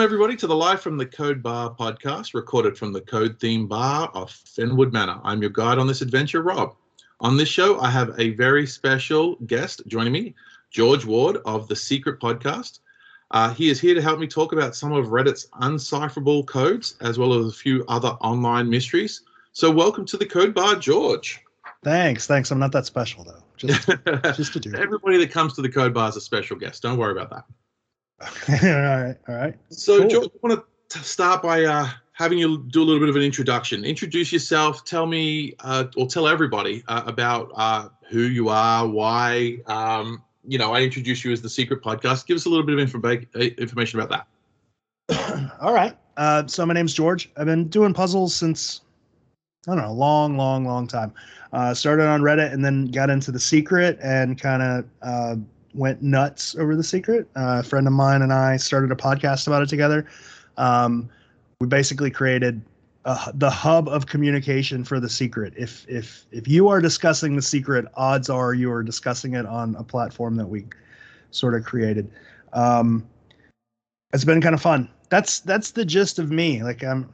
Welcome, everybody, to the Live from the Code Bar podcast, recorded from the Code Theme Bar of Fenwood Manor. I'm your guide on this adventure, Rob. On this show, I have a very special guest joining me, George Ward of the Secret Podcast. Uh, he is here to help me talk about some of Reddit's uncipherable codes, as well as a few other online mysteries. So, welcome to the Code Bar, George. Thanks, thanks. I'm not that special though. Just, just a dude. Everybody that comes to the Code Bar is a special guest. Don't worry about that. All right, all right. So, Cool. George, I want to start by uh, having you do a little bit of an introduction. Introduce yourself. Tell me, uh, or tell everybody uh, about uh, who you are, why. Um, you know, I introduced you as the Secret Podcast. Give us a little bit of informa- information about that. all right. Uh, so my name's George. I've been doing puzzles since I don't know, a long, long, long time. Uh, started on Reddit and then got into the secret and kind of uh, went nuts over the secret. Uh, a friend of mine and I started a podcast about it together. Um, we basically created a, the hub of communication for the secret. If if if you are discussing the secret, odds are you are discussing it on a platform that we sort of created. Um, it's been kind of fun. That's that's the gist of me. Like I'm,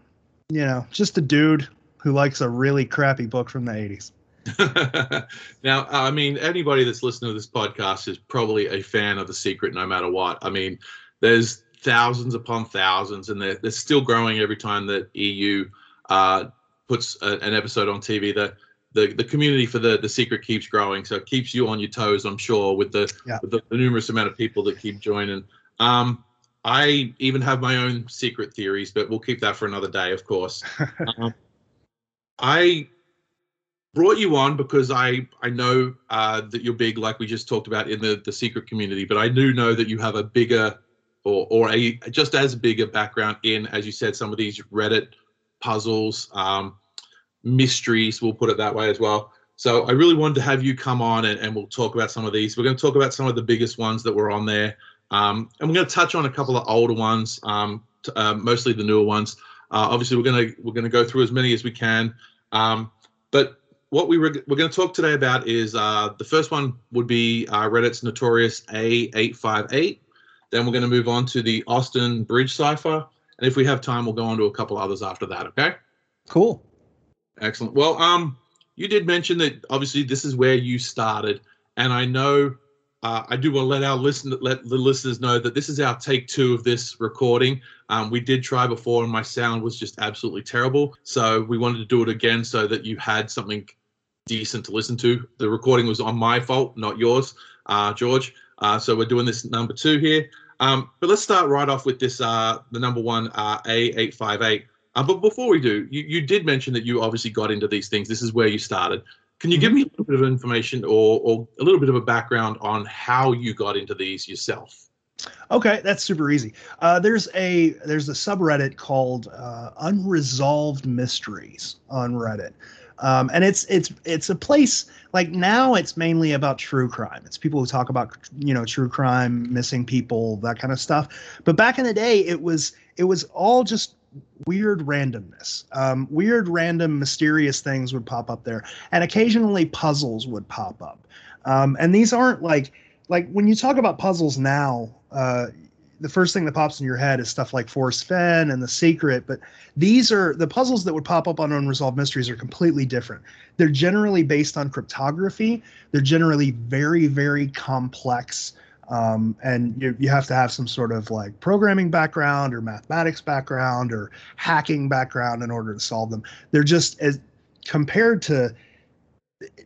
you know, just a dude who likes a really crappy book from the 80s. now, I mean, anybody that's listening to this podcast is probably a fan of The Secret, no matter what. I mean, there's thousands upon thousands, and they're, they're still growing every time that EU uh, puts a, an episode on TV. The, the the community for the the Secret keeps growing, so it keeps you on your toes. I'm sure with the Yeah. with the, the numerous amount of people that keep joining. Um, I even have my own secret theories, but we'll keep that for another day, of course. um, I brought you on because I I know uh, that you're big, like we just talked about in the the secret community. But I do know that you have a bigger or or a just as big a background in, as you said, some of these Reddit puzzles, um, mysteries. We'll put it that way as well. So I really wanted to have you come on and, and we'll talk about some of these. We're going to talk about some of the biggest ones that were on there, um, and we're going to touch on a couple of older ones, um, t- uh, mostly the newer ones. Uh, obviously, we're going to we're going to go through as many as we can. Um, but what we were we're going to talk today about is uh, the first one would be uh, Reddit's notorious A858. Then we're going to move on to the Austin Bridge cipher, and if we have time, we'll go on to a couple others after that. Okay. Cool. Excellent. Well, um, you did mention that obviously this is where you started, and I know uh, I do want to let our listen let the listeners know that this is our take two of this recording. Um, we did try before, and my sound was just absolutely terrible. So we wanted to do it again so that you had something decent to listen to. The recording was on my fault, not yours, uh, George. Uh, so we're doing this number two here. Um, but let's start right off with this, uh, the number one uh, A858. Uh, but before we do, you, you did mention that you obviously got into these things. This is where you started. Can you give me a little bit of information or, or a little bit of a background on how you got into these yourself? Okay, that's super easy. Uh, there's a there's a subreddit called uh, Unresolved Mysteries on Reddit, um, and it's it's it's a place like now it's mainly about true crime. It's people who talk about you know true crime, missing people, that kind of stuff. But back in the day, it was it was all just weird randomness. Um, weird, random, mysterious things would pop up there, and occasionally puzzles would pop up. Um, and these aren't like like when you talk about puzzles now, uh, the first thing that pops in your head is stuff like Forrest Fenn and The Secret. But these are the puzzles that would pop up on Unresolved Mysteries are completely different. They're generally based on cryptography. They're generally very, very complex. Um, and you, you have to have some sort of like programming background or mathematics background or hacking background in order to solve them. They're just as compared to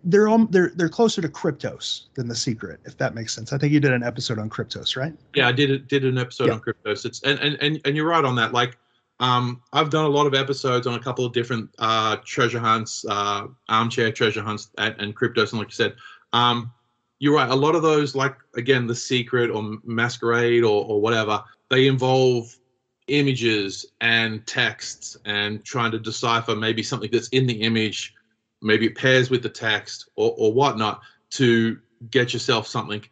they're um, they're they're closer to Kryptos than the Secret, if that makes sense. I think you did an episode on Kryptos, right? Yeah, I did did an episode Yeah. on Kryptos. It's and, and and and you're right on that. Like, um, I've done a lot of episodes on a couple of different uh, treasure hunts, uh, armchair treasure hunts, and, and Kryptos. And like you said, um, you're right. A lot of those, like again, the secret or masquerade or or whatever, they involve images and texts and trying to decipher maybe something that's in the image, maybe it pairs with the text or or whatnot to get yourself something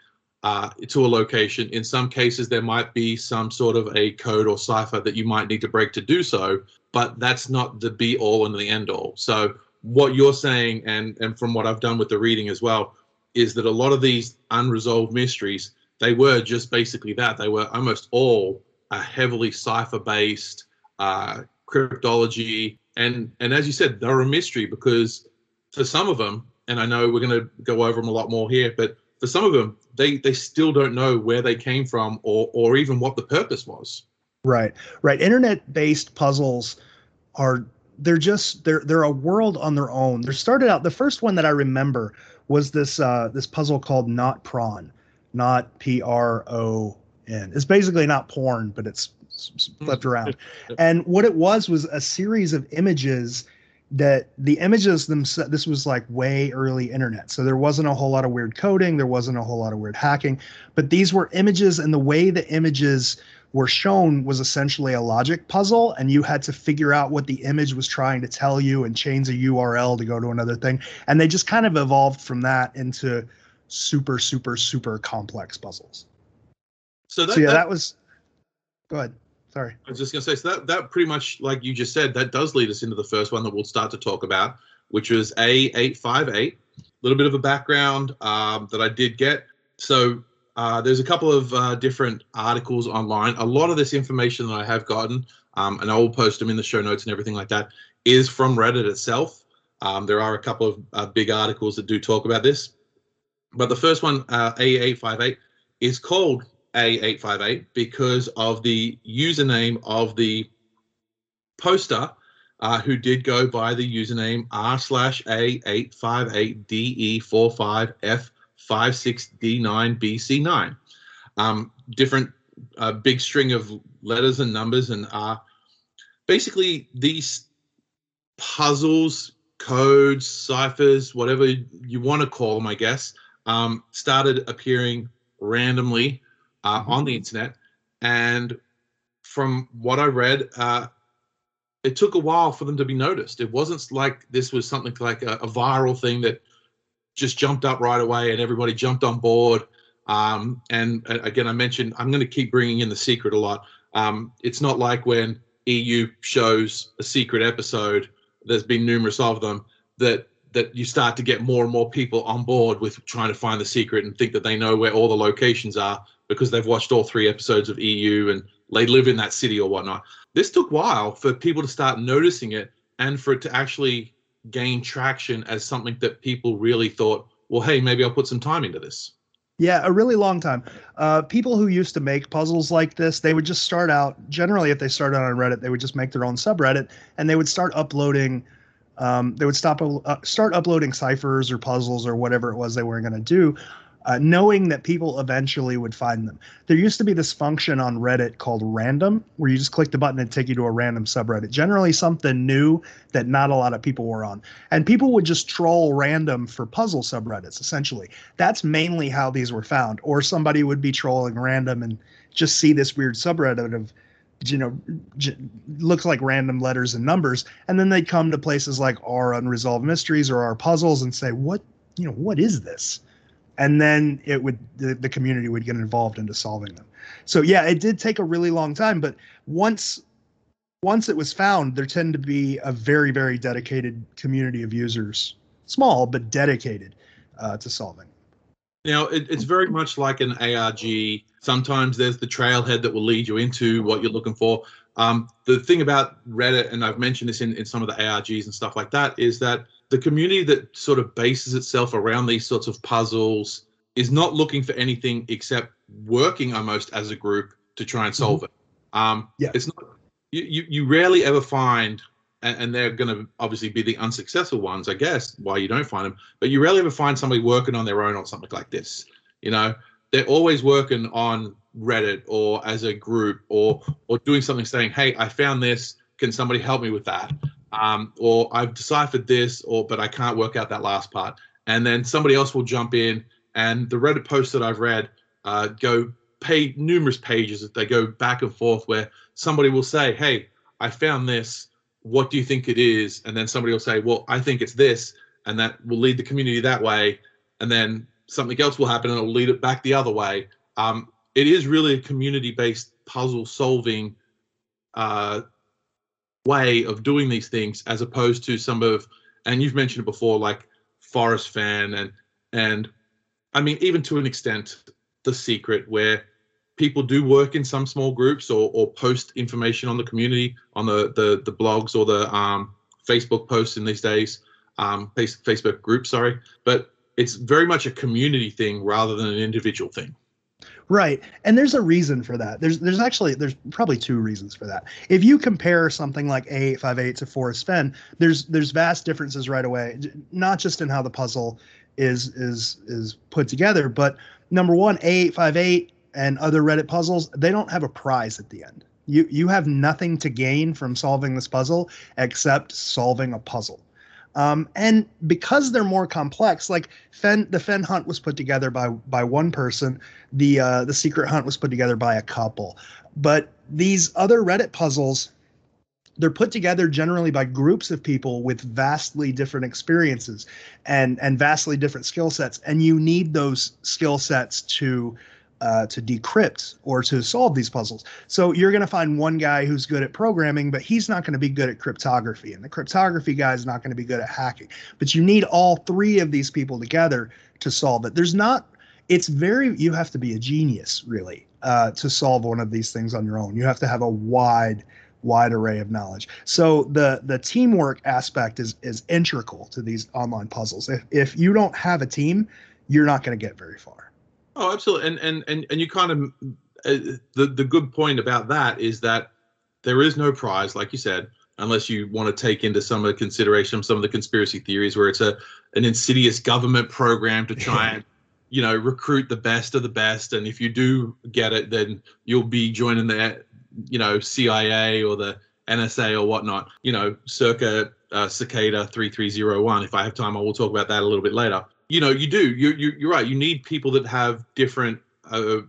uh, to a location. In some cases, there might be some sort of a code or cipher that you might need to break to do so, but that's not the be all and the end all. So what you're saying, and and from what I've done with the reading as well, is that a lot of these unresolved mysteries they were just basically that. They were almost all a heavily cipher based uh, cryptology, and and as you said, they're a mystery because for some of them, and I know we're going to go over them a lot more here, but for some of them, they they still don't know where they came from or or even what the purpose was. Right, right. Internet based puzzles are they're just they're they're a world on their own. They started out the first one that I remember was this uh this puzzle called Notpron, not P R O N. It's basically not porn, but it's flipped around. And what it was was a series of images that the images themselves this was like way early internet so there wasn't a whole lot of weird coding there wasn't a whole lot of weird hacking but these were images and the way the images were shown was essentially a logic puzzle and you had to figure out what the image was trying to tell you and change a url to go to another thing and they just kind of evolved from that into super super super complex puzzles So, that, so yeah that- that was go ahead sorry I was just going to say, so that, that pretty much, like you just said, that does lead us into the first one that we'll start to talk about, which was A858. A little bit of a background um, that I did get. So uh, there's a couple of uh, different articles online. A lot of this information that I have gotten, um, and I will post them in the show notes and everything like that, is from Reddit itself. Um, there are a couple of uh, big articles that do talk about this. But the first one, uh, A858, is called A858 because of the username of the poster uh, who did go by the username r slash A858DE45F56D9BC9. Um, different uh, big string of letters and numbers and uh, basically these puzzles, codes, ciphers, whatever you want to call them, I guess, um, started appearing randomly uh, Mhm. on the internet. And from what I read, uh, it took a while for them to be noticed. It wasn't like this was something like a, a viral thing that just jumped up right away and everybody jumped on board. Um, and uh, again, I mentioned I'm going to keep bringing in the secret a lot. Um, it's not like when EU shows a secret episode. There's been numerous of them that that you start to get more and more people on board with trying to find the secret and think that they know where all the locations are because they've watched all three episodes of EU and they live in that city or whatnot. This took a while for people to start noticing it and for it to actually gain traction as something that people really thought, well, hey, maybe I'll put some time into this. Yeah, a really long time. Uh, people who used to make puzzles like this, they would just start out. Generally, if they started on Reddit, they would just make their own subreddit, and they would start uploading. Um, they would stop uh, start uploading ciphers or puzzles or whatever it was they were going to do, uh, knowing that people eventually would find them. There used to be this function on Reddit called random, where you just click the button and take you to a random subreddit. Generally, something new that not a lot of people were on, and people would just troll random for puzzle subreddits. Essentially, that's mainly how these were found. Or somebody would be trolling random and just see this weird subreddit of you know j- looks like random letters and numbers and then they'd come to places like our unresolved mysteries or our puzzles and say what you know what is this and then it would the, the community would get involved into solving them so yeah it did take a really long time but once once it was found there tend to be a very very dedicated community of users small but dedicated uh, to solving Now, it, it's very much like an ARG. Sometimes there's the trailhead that will lead you into what you're looking for. Um, the thing about Reddit, and I've mentioned this in, in some of the ARGs and stuff like that, is that the community that sort of bases itself around these sorts of puzzles is not looking for anything except working almost as a group to try and solve it. Um, Yeah. It's not, you, you, you rarely ever find, and, and they're going to obviously be the unsuccessful ones, I guess, why you don't find them, but you rarely ever find somebody working on their own on something like this. You know, they're always working on Reddit or as a group or or doing something saying, "Hey, I found this. Can somebody help me with that?" Um, or I've deciphered this, or but I can't work out that last part. And then somebody else will jump in, and the Reddit posts that I've read uh, go pay numerous pages they go back and forth where somebody will say, "Hey, I found this. What do you think it is?" And then somebody will say, "Well, I think it's this," and that will lead the community that way. And then something else will happen and it'll lead it back the other way. Um, it is really a community-based puzzle solving uh, way of doing these things, as opposed to some of, and you've mentioned it before, like Forrest Fenn and and I mean even to an extent, The Secret, where people do work in some small groups or, or post information on the community on the the, the blogs or the um, Facebook posts in these days, um, Facebook groups. Sorry, but it's very much a community thing rather than an individual thing. Right. And there's a reason for that. There's there's actually there's probably two reasons for that. If you compare something like A858 to Forrest Fenn, there's there's vast differences right away, not just in how the puzzle is is is put together, but number one, A858 and other Reddit puzzles, they don't have a prize at the end. You you have nothing to gain from solving this puzzle except solving a puzzle. Um, and because they're more complex, like Fenn, the Fenn hunt was put together by by one person. The uh, the secret hunt was put together by a couple. But these other Reddit puzzles, they're put together generally by groups of people with vastly different experiences and and vastly different skill sets. And you need those skill sets to uh, to decrypt or to solve these puzzles. So you're going to find one guy who's good at programming, but he's not going to be good at cryptography, and the cryptography guy is not going to be good at hacking. But you need all three of these people together to solve it. There's not. It's very. You have to be a genius, really, uh, to solve one of these things on your own. You have to have a wide wide array of knowledge. So the the teamwork aspect is is integral to these online puzzles. If if you don't have a team, you're not going to get very far. Oh, absolutely. And and and and you kind of uh, the the good point about that is that there is no prize, like you said, unless you want to take into some of the consideration some of the conspiracy theories where it's a an insidious government program to try and you know recruit the best of the best. And if you do get it then you'll be joining the you know cia or the nsa or whatnot you know circa uh, cicada 3301 if i have time i will talk about that a little bit later you know, you do. You're, you're right. You need people that have different uh,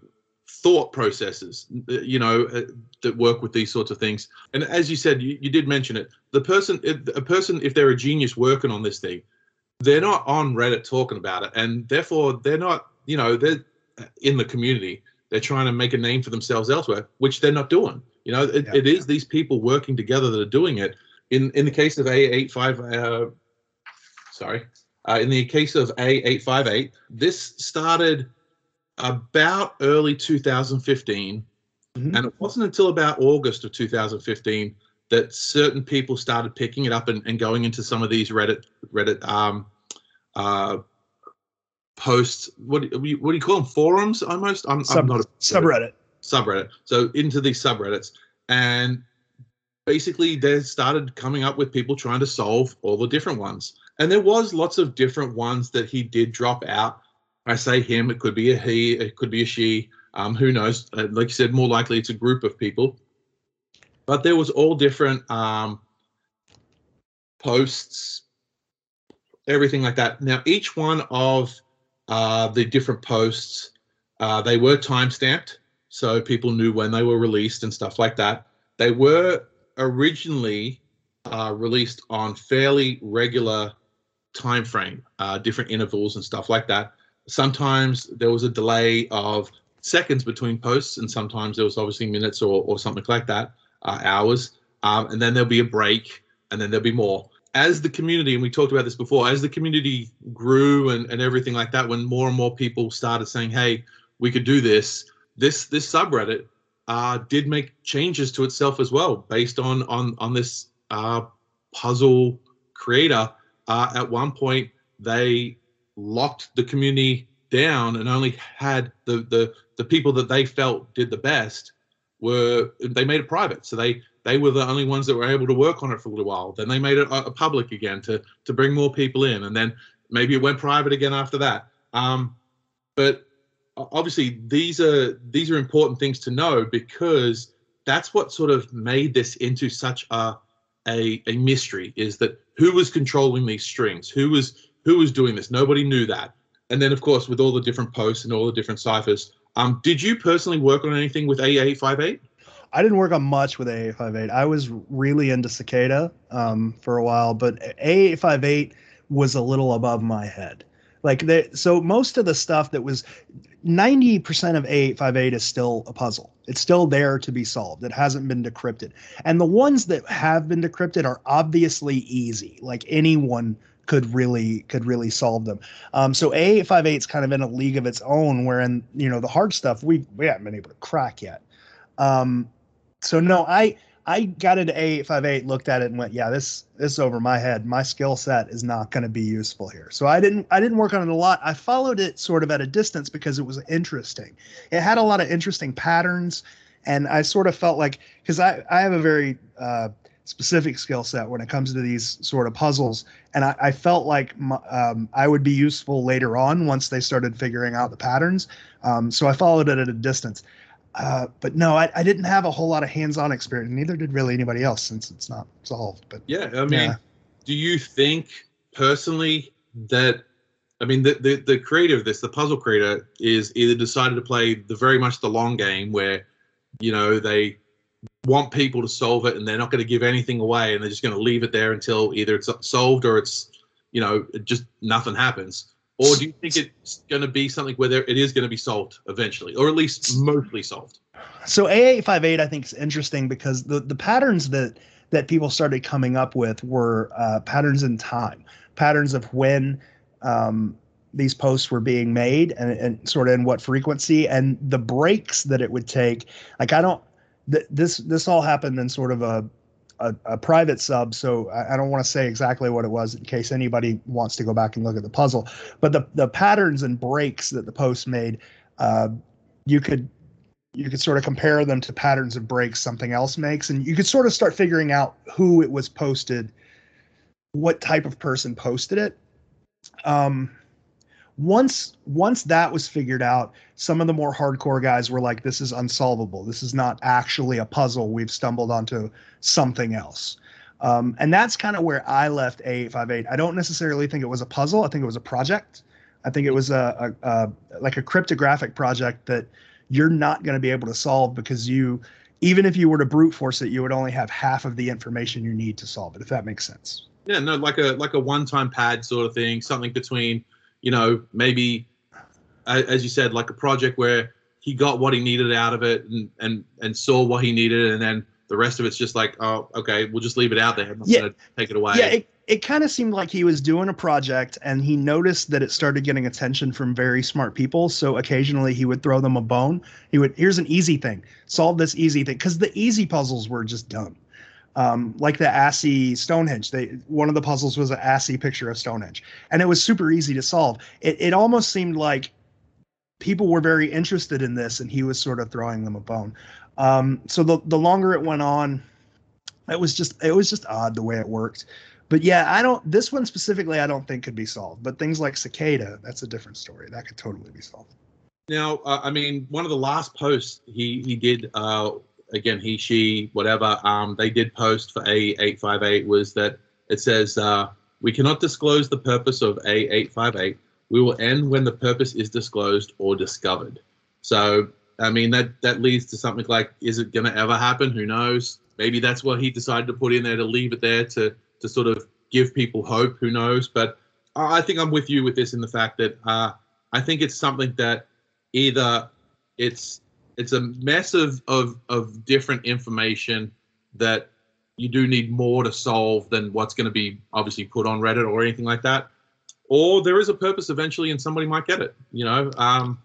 thought processes, uh, you know, uh, that work with these sorts of things. And as you said, you, you did mention it. The person, a person, if they're a genius working on this thing, they're not on Reddit talking about it, and therefore they're not, you know, they're in the community. They're trying to make a name for themselves elsewhere, which they're not doing. You know, it, yeah. it is these people working together that are doing it. In in the case of A85, uh, sorry, uh, in the case of A858, this started about early 2015. Mm-hmm. And it wasn't until about August of 2015 that certain people started picking it up and, and going into some of these Reddit Reddit um, uh, posts. What, what do you call them? Forums almost? I'm, Sub, I'm not a subreddit. Subreddit. So into these subreddits. And basically they started coming up with people trying to solve all the different ones and there was lots of different ones that he did drop out. I say him, it could be a he, it could be a she. Um, who knows? Uh, like you said, more likely it's a group of people. But there was all different um, posts, everything like that. Now, each one of uh, the different posts, uh, they were time stamped, so people knew when they were released and stuff like that. They were originally uh, released on fairly regular time frame, uh, different intervals and stuff like that. Sometimes there was a delay of seconds between posts, and sometimes there was obviously minutes or, or something like that, uh, hours. Um, and then there'll be a break, and then there'll be more. As the community, and we talked about this before, as the community grew and, and everything like that, when more and more people started saying, hey, we could do this, this this subreddit uh, did make changes to itself as well, based on on on this uh, puzzle creator uh, at one point they locked the community down and only had the the the people that they felt did the best were they made it private. So they they were the only ones that were able to work on it for a little while. Then they made it a, a public again to to bring more people in. And then maybe it went private again after that. Um, but obviously these are these are important things to know because that's what sort of made this into such a a, a mystery is that who was controlling these strings who was who was doing this nobody knew that and then of course with all the different posts and all the different ciphers um, did you personally work on anything with a858 I didn't work on much with A858. I was really into Cicada um, for a while, but A858 was a little above my head. Like they, so most of the stuff that was 90% of A858 is still a puzzle. It's still there to be solved. It hasn't been decrypted. And the ones that have been decrypted are obviously easy. Like anyone could really could really solve them. Um, so A858 is kind of in a league of its own, wherein you know the hard stuff we we haven't been able to crack yet. Um, so no, I I got into A858, looked at it, and went, yeah, this this is over my head. My skill set is not going to be useful here. So I didn't I didn't work on it a lot. I followed it sort of at a distance because it was interesting. It had a lot of interesting patterns, and I sort of felt like because I I have a very uh, specific skill set when it comes to these sort of puzzles. And I, I felt like my, um, I would be useful later on once they started figuring out the patterns. Um, so I followed it at a distance. Uh, but no, I, I, didn't have a whole lot of hands-on experience. Neither did really anybody else since it's not solved. But yeah, I mean, yeah. do you think personally that I mean the, the the creator of this, the puzzle creator, is either decided to play the very much the long game where you know they want people to solve it and they're not going to give anything away and they're just going to leave it there until either it's solved or it's you know just nothing happens or do you think it's going to be something where there, it is going to be solved eventually or at least mostly solved? So a858 i think is interesting because the, the patterns that that people started coming up with were uh, patterns in time patterns of when um, these posts were being made and, and sort of in what frequency and the breaks that it would take. Like i don't th- this this all happened in sort of a a, a private sub, so I, I don't want to say exactly what it was in case anybody wants to go back and look at the puzzle. But the the patterns and breaks that the post made, uh, you could you could sort of compare them to patterns of breaks something else makes, and you could sort of start figuring out who it was posted, what type of person posted it. Um, once once that was figured out some of the more hardcore guys were like this is unsolvable. This is not actually a puzzle. We've stumbled onto something else. Um, and that's kind of where i left a858 i don't necessarily think it was a puzzle. I think it was a project. I think it was a, a, a like a cryptographic project that you're not going to be able to solve because you even if you were to brute force it you would only have half of the information you need to solve it if that makes sense. Yeah no like a like a one time pad sort of thing something between you know, maybe as you said, like a project where he got what he needed out of it and and and saw what he needed, and then the rest of it's just like, oh, okay, we'll just leave it out there. I'm yeah. gonna take it away. Yeah, it, it kind of seemed like he was doing a project and he noticed that it started getting attention from very smart people. So occasionally he would throw them a bone. He would, here's an easy thing, solve this easy thing, because the easy puzzles were just dumb um, like the ASCII Stonehenge. They one of the puzzles was an ASCII picture of Stonehenge, and it was super easy to solve. It it almost seemed like people were very interested in this, and he was sort of throwing them a bone. Um, so the the longer it went on, it was just it was just odd the way it worked. But yeah, I don't. This one specifically, I don't think could be solved. But things like Cicada, that's a different story. That could totally be solved. Now, uh, I mean, one of the last posts he he did uh, again, he, she, whatever, um, they did post for A858 was that it says, uh, we cannot disclose the purpose of A858. We will end when the purpose is disclosed or discovered. So, I mean, that, that leads to something like, is it going to ever happen? Who knows? Maybe that's what he decided to put in there to leave it there to, to sort of give people hope. Who knows? But I think I'm with you with this in the fact that uh, I think it's something that either it's it's a mess of, of of different information that you do need more to solve than what's going to be obviously put on Reddit or anything like that. Or there is a purpose eventually, and somebody might get it. You know, um,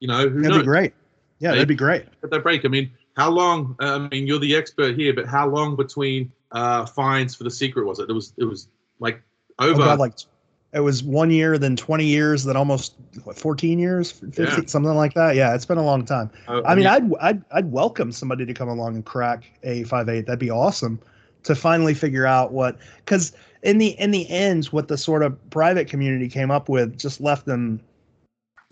you know, who that'd knows? be great. Yeah, that'd be great. At that break, I mean, how long? Uh, I mean, you're the expert here, but how long between uh, fines for the secret was it? It was it was like over oh God, like it was one year, then 20 years, then almost what, 14 years, 15, yeah. something like that. Yeah, it's been a long time. Uh, I mean, I'd, I'd, I'd welcome somebody to come along and crack A58. That'd be awesome to finally figure out what, because in the in the end, what the sort of private community came up with just left them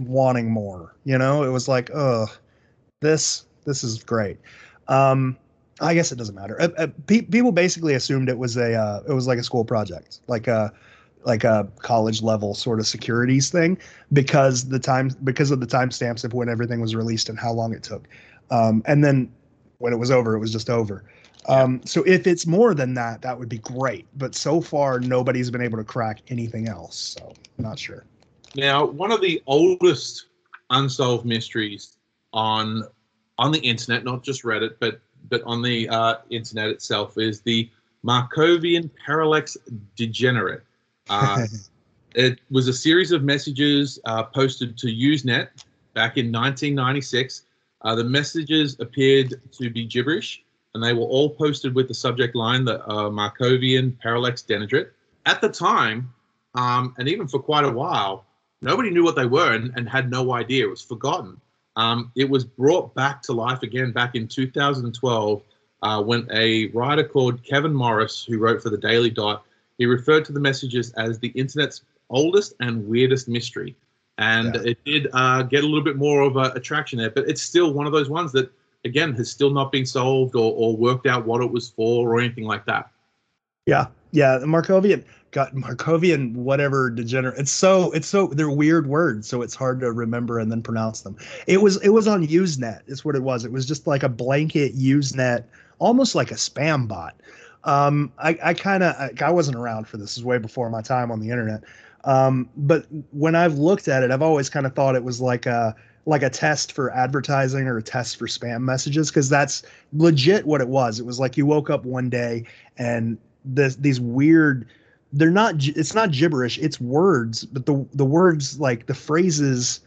wanting more. You know, it was like, oh, this this is great. Um, I guess it doesn't matter. Uh, uh, pe- people basically assumed it was a uh, it was like a school project, like uh like a college level sort of securities thing because the time because of the timestamps of when everything was released and how long it took. Um, and then when it was over, it was just over. Um, so if it's more than that, that would be great. But so far, nobody's been able to crack anything else. So I'm not sure. Now, one of the oldest unsolved mysteries on on the internet, not just Reddit, but but on the uh, internet itself, is the Markovian parallax degenerate. Uh, it was a series of messages uh, posted to Usenet back in 1996. Uh, the messages appeared to be gibberish, and they were all posted with the subject line the uh, Markovian Parallax Denigrate. At the time, um, and even for quite a while, nobody knew what they were and, and had no idea. It was forgotten. Um, it was brought back to life again back in 2012 uh, when a writer called Kevin Morris, who wrote for the Daily Dot, he referred to the messages as the internet's oldest and weirdest mystery. And yeah. it did uh, get a little bit more of a attraction there, but it's still one of those ones that, again, has still not been solved or, or worked out what it was for or anything like that. Yeah, yeah, the Markovian got Markovian whatever degenerate. It's so it's so they're weird words, so it's hard to remember and then pronounce them. It was it was on Usenet. It's what it was. It was just like a blanket Usenet, almost like a spam bot. Um, I, I kind of I, I, wasn't around for this. this. is way before my time on the internet. Um, but when I've looked at it, I've always kind of thought it was like a like a test for advertising or a test for spam messages because that's legit what it was. It was like you woke up one day and this these weird they're not it's not gibberish it's words but the the words like the phrases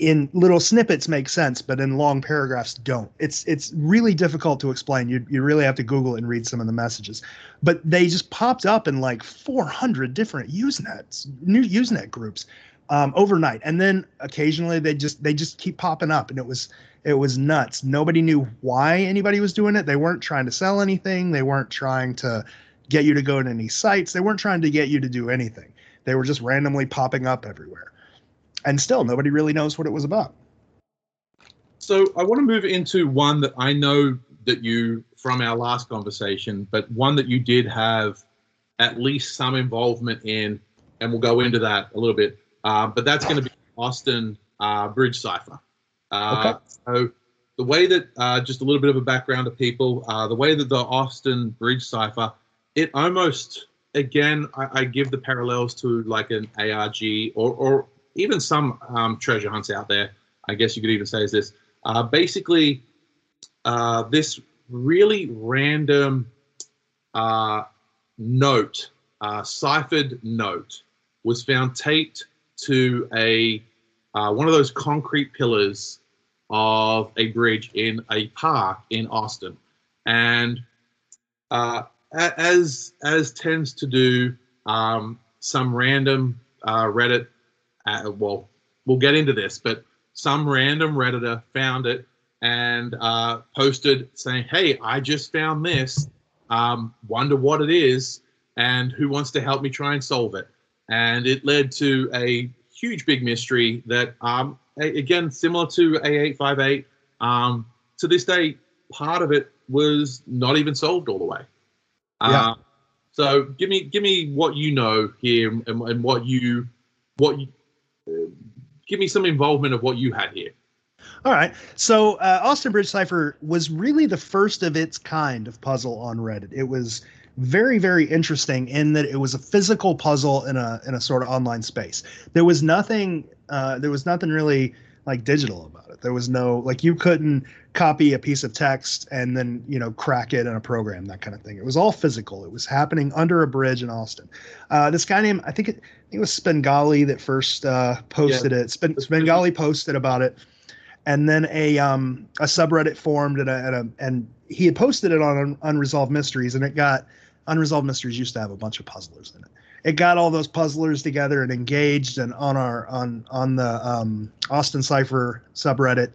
in little snippets make sense but in long paragraphs don't. It's it's really difficult to explain. You you really have to google and read some of the messages. But they just popped up in like 400 different usenets new usenet groups um, overnight. And then occasionally they just they just keep popping up and it was it was nuts. Nobody knew why anybody was doing it. They weren't trying to sell anything. They weren't trying to get you to go to any sites. They weren't trying to get you to do anything. They were just randomly popping up everywhere. And still, nobody really knows what it was about. So I want to move into one that I know that you, from our last conversation, but one that you did have at least some involvement in, and we'll go into that a little bit. Uh, but that's going to be Austin uh, Bridge Cipher. Uh, okay. So the way that, uh, just a little bit of a background to people, uh, the way that the Austin Bridge Cipher it almost again I, I, give the parallels to like an ARG or or even some um, treasure hunts out there. I guess you could even say is this. Uh, basically, uh, this really random uh, note, uh, ciphered note, was found taped to a uh, one of those concrete pillars of a bridge in a park in Austin, and uh, as as tends to do um, some random Reddit. Uh, well, we'll get into this, but some random redditor found it and uh, posted saying, "Hey, I just found this. Um, wonder what it is, and who wants to help me try and solve it." And it led to a huge big mystery that, um, again, similar to A858. Um, to this day, part of it was not even solved all the way. Yeah. Uh, so give me give me what you know here and, and what you what you give me some involvement of what you had here. All right. So uh, Austin Bridge Cipher was really the first of its kind of puzzle on Reddit. It was very very interesting in that it was a physical puzzle in a in a sort of online space. There was nothing uh, there was nothing really like digital about it. There was no like you couldn't copy a piece of text and then you know crack it in a program that kind of thing. It was all physical. It was happening under a bridge in Austin. Uh, this guy named I think it, I think it was Spengali that first uh, posted yeah. it. Spen, Spengali posted about it, and then a um, a subreddit formed and a, and, a, and he had posted it on Unresolved Mysteries and it got Unresolved Mysteries used to have a bunch of puzzlers in it it got all those puzzlers together and engaged and on our on on the um, Austin Cipher subreddit.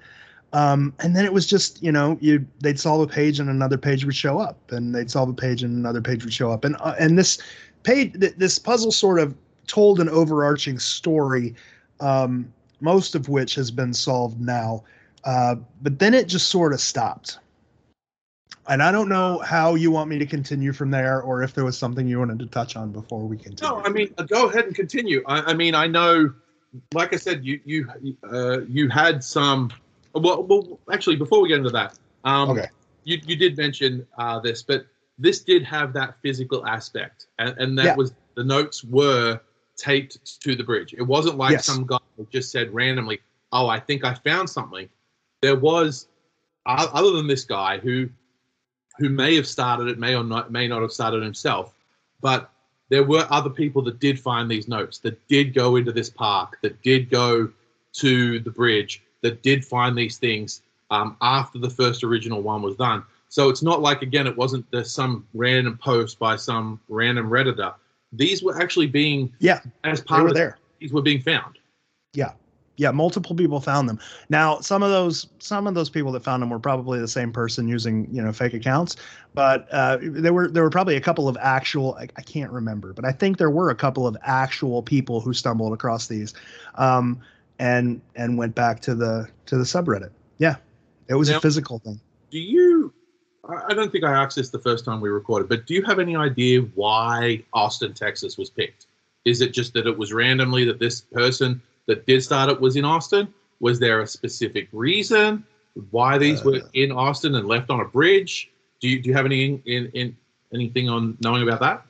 Um, and then it was just you know you they'd solve a page and another page would show up and they'd solve a page and another page would show up. And uh, and this page th- this puzzle sort of told an overarching story um, most of which has been solved now. Uh, but then it just sort of stopped and I don't know how you want me to continue from there, or if there was something you wanted to touch on before we continue. No, I mean, go ahead and continue. I, I mean, I know, like I said, you you uh, you had some. Well, well, actually, before we get into that, um, okay, you you did mention uh, this, but this did have that physical aspect, and, and that yeah. was the notes were taped to the bridge. It wasn't like yes. some guy just said randomly, "Oh, I think I found something." There was, uh, other than this guy who who may have started it, may or not may not have started himself, but there were other people that did find these notes, that did go into this park, that did go to the bridge, that did find these things um, after the first original one was done. So it's not like again, it wasn't the, some random post by some random redditor. These were actually being yeah as part of the, there these were being found. yeah multiple people found them now some of those some of those people that found them were probably the same person using you know fake accounts but uh, there were there were probably a couple of actual I, I can't remember but i think there were a couple of actual people who stumbled across these um, and and went back to the to the subreddit yeah it was Now- a physical thing Do you? I I don't think I asked this the first time we recorded, but do you have any idea why Austin, Texas was picked? Is it just that it was randomly that this person that did start it was in Austin? Was there a specific reason why these were Uh. in Austin and left on a bridge? Do you do you have any in, in, in anything on knowing about that?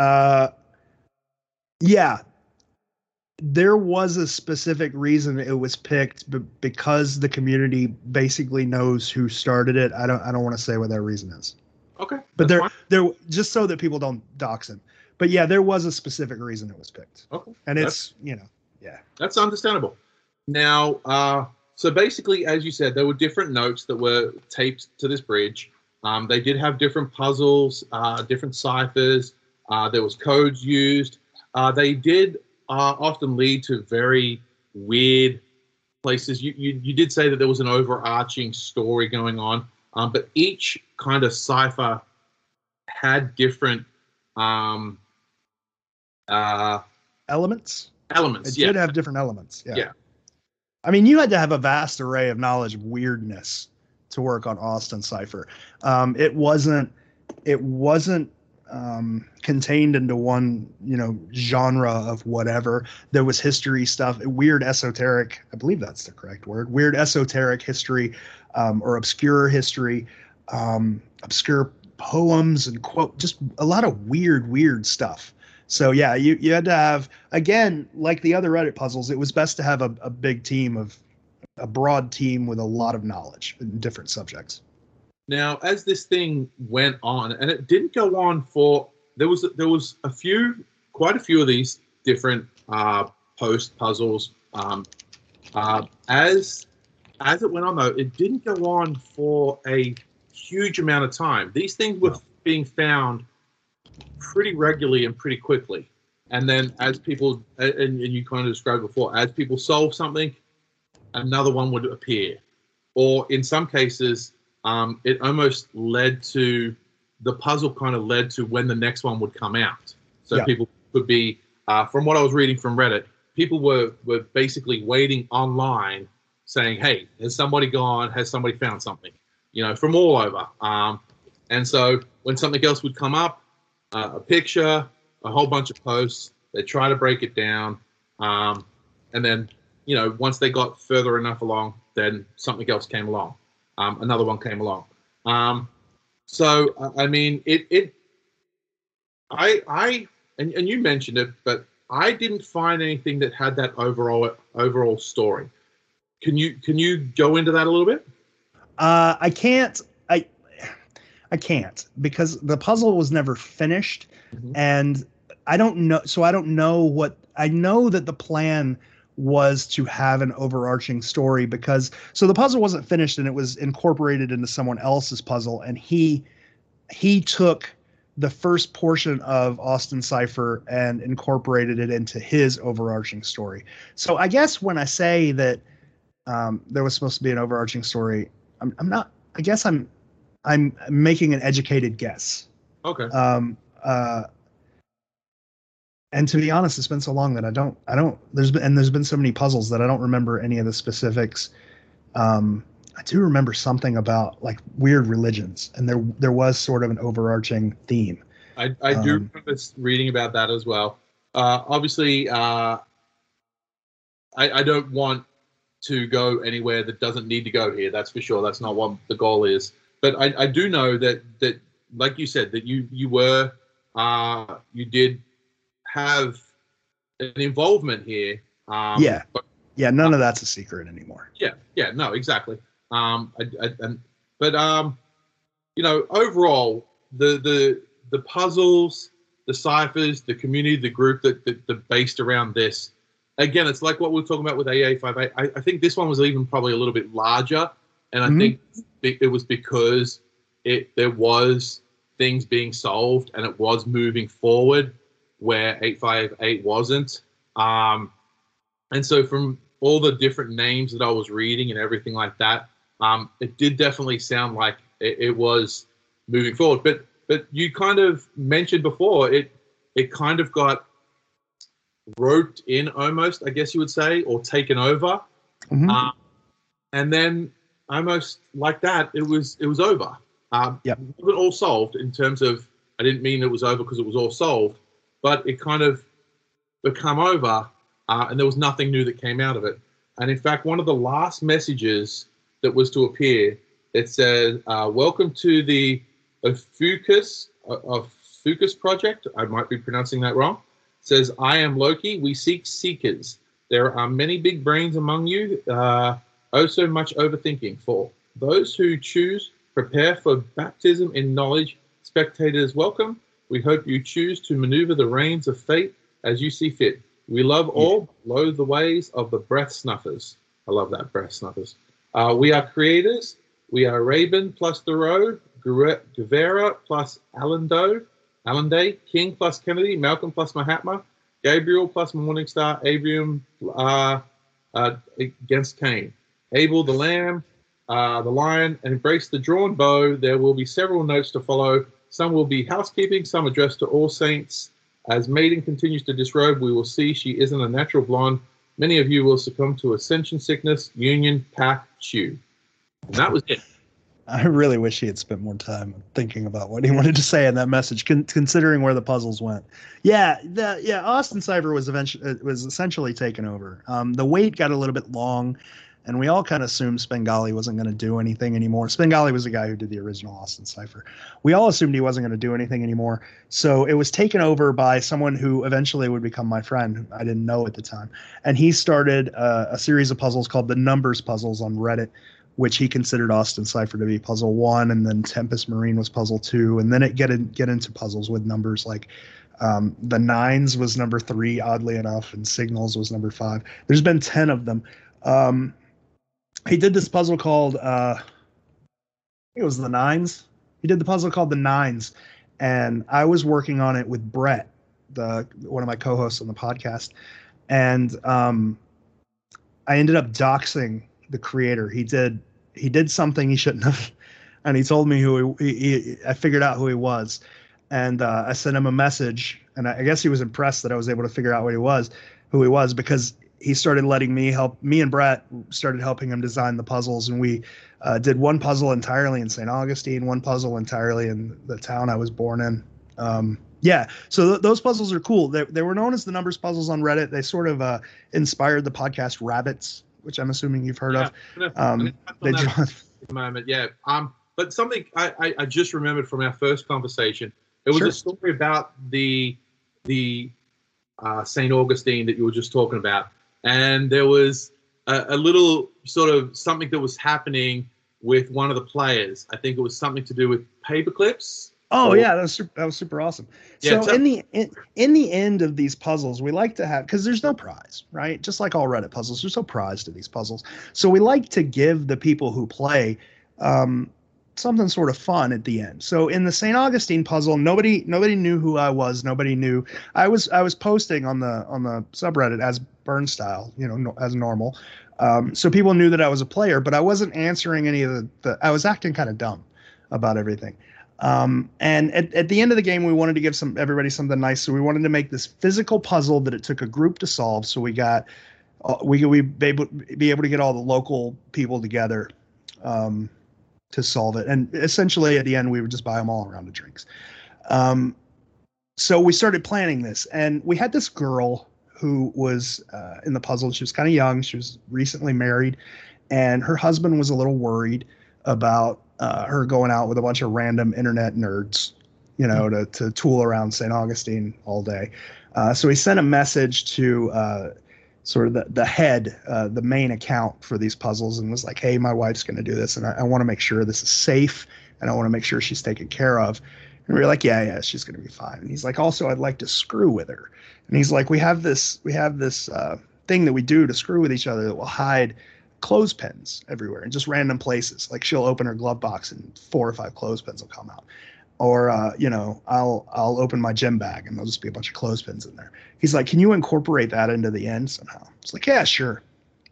Uh, yeah, there was a specific reason it was picked, but because the community basically knows who started it, I don't I don't want to say what that reason is. Okay, But there fine. there just so that people don't dox him. But yeah, there was a specific reason it was picked, Okay, and That's- it's you know yeah That's understandable. Now, uh, so basically, as you said, there were different notes that were taped to this bridge. Um, they did have different puzzles, uh, different ciphers. Uh, there was codes used. Uh, they did uh, often lead to very weird places. You, you you did say that there was an overarching story going on, um, but each kind of cipher had different um, uh, elements. Elements. It yeah. did have different elements. Yeah. Yeah. I mean, you had to have a vast array of knowledge of weirdness to work on Austin Cipher. Um, it wasn't. It wasn't um, contained into one, you know, genre of whatever. There was history stuff, weird esoteric. I believe that's the correct word. Weird esoteric history, um, or obscure history, um, obscure poems and quote. Just a lot of weird, weird stuff. So yeah, you you had to have again, like the other Reddit puzzles, it was best to have a, a big team of a broad team with a lot of knowledge in different subjects. Now, as this thing went on, and it didn't go on for there was there was a few, quite a few of these different uh, post puzzles. Um, uh, as as it went on, though, it didn't go on for a huge amount of time. These things were No. being found pretty regularly and pretty quickly. And then, as people and, and you kind of described before, as people solve something, another one would appear, or in some cases um, it almost led to the puzzle kind of led to when the next one would come out. So Yeah. people could be, uh, from what I was reading from Reddit, people were were basically waiting online, saying, "Hey, has somebody gone? Has somebody found something?" You know, from all over. Um, and so when something else would come up, uh, a picture, a whole bunch of posts, they try to break it down, um, and then you know once they got further enough along, then something else came along um, another one came along. Um, so I mean, it it I I and, and you mentioned it, but I didn't find anything that had that overall overall story. Can you can you go into that a little bit? Uh, I can't. I can't because the puzzle was never finished, Mhm. and I don't know. So I don't know what I know that the plan was to have an overarching story because so the puzzle wasn't finished and it was incorporated into someone else's puzzle and he he took the first portion of Austin Cipher and incorporated it into his overarching story. So I guess when I say that um, there was supposed to be an overarching story, I'm, I'm not. I guess I'm I'm making an educated guess. Okay. Um, uh, and to be honest, it's been so long that I don't I don't. There's been and there's been so many puzzles that I don't remember any of the specifics. Um, I do remember something about like weird religions, and there there was sort of an overarching theme. I, I do Um, remember reading about that as well. Uh, obviously, uh, I, I don't want to go anywhere that doesn't need to go here. That's for sure. That's not what the goal is. But I, I do know that that, like you said, that you you were uh, you did have an involvement here. Um, Yeah. But Yeah, none of that's a secret anymore. yeah, yeah, no, exactly. Um, I, I, and but um, you know, overall, the the the puzzles the ciphers, the community, the group that, that, that based around this. Again, it's like what we are talking about with AA58. I, I think this one was even probably a little bit larger, and I Mhm. think it, was because it there was things being solved and it was moving forward where 858 wasn't. Um, and so from all the different names that I was reading and everything like that, um, it did definitely sound like it, it was moving forward. But but you kind of mentioned before it it kind of got roped in almost, I guess you would say, or taken over. Mhm. Um, and then almost like that, it was it was over. Um, Yep. It wasn't all solved in terms of. I didn't mean it was over because it was all solved, but it kind of become over, uh, and there was nothing new that came out of it. And in fact, one of the last messages that was to appear, it said, uh, "Welcome to the Ophiuchus Ophiuchus project." I might be pronouncing that wrong. says, "I am Loki. We seek seekers. There are many big brains among you. Uh, oh, so much overthinking. For those who choose, prepare for baptism in knowledge. Spectators, welcome. We hope you choose to maneuver the reins of fate as you see fit. We love all, loathe the ways of the breath snuffers. I love that, breath snuffers. Uh, we are creators. We are Raven plus Thoreau, Guevara plus Allendo, Allende, King plus Kennedy, Malcolm plus Mahatma, Gabriel plus Morningstar, Abrium uh, uh, against Cain, Abel the lamb, uh, the lion, and embrace the drawn bow. There will be several notes to follow. Some will be housekeeping, some addressed to all saints. As Maiden continues to disrobe, we will see she isn't a natural blonde. Many of you will succumb to ascension sickness, union, pack, chew. And that was it. I really wish he had spent more time thinking about what he wanted to say in that message, con- considering where the puzzles went. Yeah, the yeah Austin Cipher was eventually uh, was essentially taken over. Um, the wait got a little bit long, and we all kind of assumed Spengali wasn't going to do anything anymore. Spengali was the guy who did the original Austin Cipher. We all assumed he wasn't going to do anything anymore, so it was taken over by someone who eventually would become my friend. I didn't know at the time, and he started uh, a series of puzzles called the Numbers Puzzles on Reddit which he considered Austin Cipher to be puzzle one, and then Tempest Marine was puzzle two, and then it get in, get into puzzles with numbers like um, the nines was number three, oddly enough, and signals was number five. There's been ten of them. Um, he did this puzzle called uh, it was the nines. He did the puzzle called the nines, and I was working on it with Brett, the one of my co-hosts on the podcast, and um, I ended up doxing the creator. He did he did something he shouldn't have, and he told me who he. he, he I figured out who he was, and uh, I sent him a message, and I, I guess he was impressed that I was able to figure out what he was, who he was, because he started letting me help. Me and Brett started helping him design the puzzles, and we uh, did one puzzle entirely in St. Augustine, one puzzle entirely in the town I was born in. Um, yeah, so th- those puzzles are cool. They, they were known as the numbers puzzles on Reddit. They sort of uh, inspired the podcast Rabbits, which I'm assuming you've heard Yeah, of. I'm gonna- I'm Um, gonna touch on they moment, yeah. Um, but something I, I, I just remembered from our first conversation. It was Sure. a story about the the uh, Saint Augustine that you were just talking about, and there was a, a little sort of something that was happening with one of the players. I think it was something to do with paper clips. Oh yeah, that was super, that was super awesome. Yeah, so in the in, in the end of these puzzles, we like to have because there's no prize, right? Just like all Reddit puzzles, there's no prize to these puzzles. So we like to give the people who play um, something sort of fun at the end. So in the St. Augustine puzzle, nobody nobody knew who I was. Nobody knew I was I was posting on the on the subreddit as Burnstyle, you know, no, as normal. Um, so people knew that I was a player, but I wasn't answering any of the, the I was acting kind of dumb about everything. Um, and at, at the end of the game, we wanted to give some everybody something nice. So we wanted to make this physical puzzle that it took a group to solve. So we got uh, we we be able, be able to get all the local people together um, to solve it. And essentially, at the end, we would just buy them all around the drinks. Um, so we started planning this, and we had this girl who was uh, in the puzzle. She was kind of young. She was recently married, and her husband was a little worried about uh, her going out with a bunch of random internet nerds, you know, to, to tool around St. Augustine all day. Uh, so he sent a message to uh, sort of the, the head, uh, the main account for these puzzles, and was like, hey, my wife's going to do this, and I, I want to make sure this is safe, and I want to make sure she's taken care of. And we are like, yeah, yeah, she's gonna be fine. And he's like, also, I'd like to screw with her. And he's like, we have this, we have this uh, thing that we do to screw with each other that will hide clothespins everywhere in just random places. Like she'll open her glove box and four or five clothespins will come out. Or uh, you know, I'll I'll open my gym bag and there'll just be a bunch of clothespins in there. He's like, Can you incorporate that into the end somehow? It's like, Yeah, sure.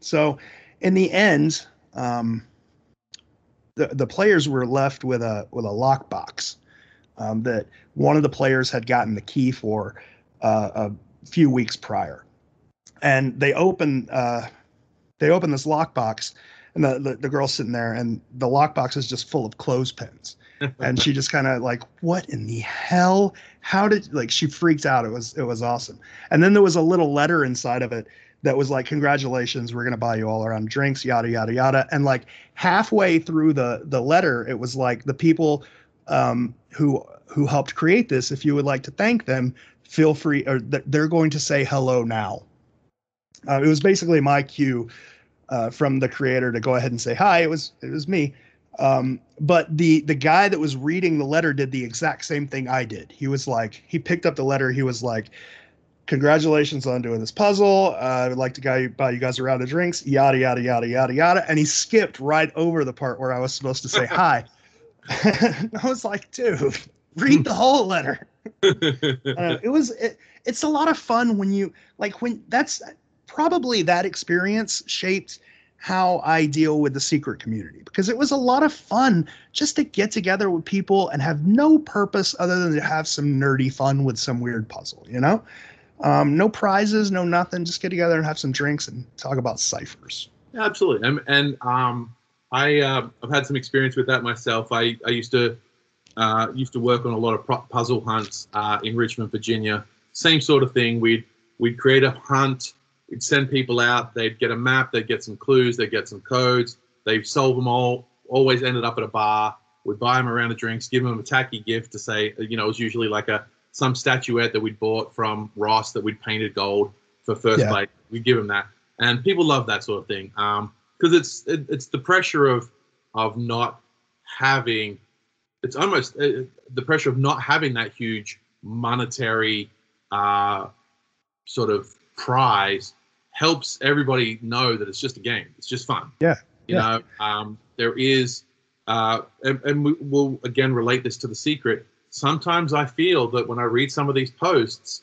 So in the end, um, the the players were left with a with a lockbox um, that one of the players had gotten the key for uh, a few weeks prior, and they open uh, they open this lockbox, and the, the the girl's sitting there, and the lockbox is just full of clothespins. and she just kind of like, what in the hell? How did like she freaked out? It was it was awesome. And then there was a little letter inside of it that was like, congratulations, we're gonna buy you all around drinks, yada yada yada. And like halfway through the the letter, it was like the people um, who who helped create this. If you would like to thank them, feel free, or th- they're going to say hello now. Uh, it was basically my cue uh, from the creator to go ahead and say hi. It was it was me. Um, but the the guy that was reading the letter did the exact same thing I did. He was like, he picked up the letter. He was like, "Congratulations on doing this puzzle. Uh, I would like to guy, buy you guys a round of drinks." Yada yada yada yada yada. And he skipped right over the part where I was supposed to say hi. I was like, dude, read the whole letter. uh, it was it, it's a lot of fun when you like when that's probably that experience shaped how I deal with the secret community because it was a lot of fun just to get together with people and have no purpose other than to have some nerdy fun with some weird puzzle, you know? Um, no prizes, no nothing. Just get together and have some drinks and talk about ciphers. Absolutely. And, and um, I uh, I've had some experience with that myself. I, I used to uh, used to work on a lot of puzzle hunts uh, in Richmond, Virginia. Same sort of thing. We'd we'd create a hunt We'd send people out. They'd get a map. They'd get some clues. They'd get some codes. They'd solve them all. Always ended up at a bar. We'd buy them a round of drinks, give them a tacky gift to say, you know, it was usually like a some statuette that we'd bought from Ross that we'd painted gold for first yeah. place. We'd give them that, and people love that sort of thing because it's it, it's the pressure of of not having. It's almost uh, the pressure of not having that huge monetary uh, sort of prize helps everybody know that it's just a game. It's just fun. Yeah. You yeah. know, um, there is, uh, and, and we'll again relate this to the secret. Sometimes I feel that when I read some of these posts,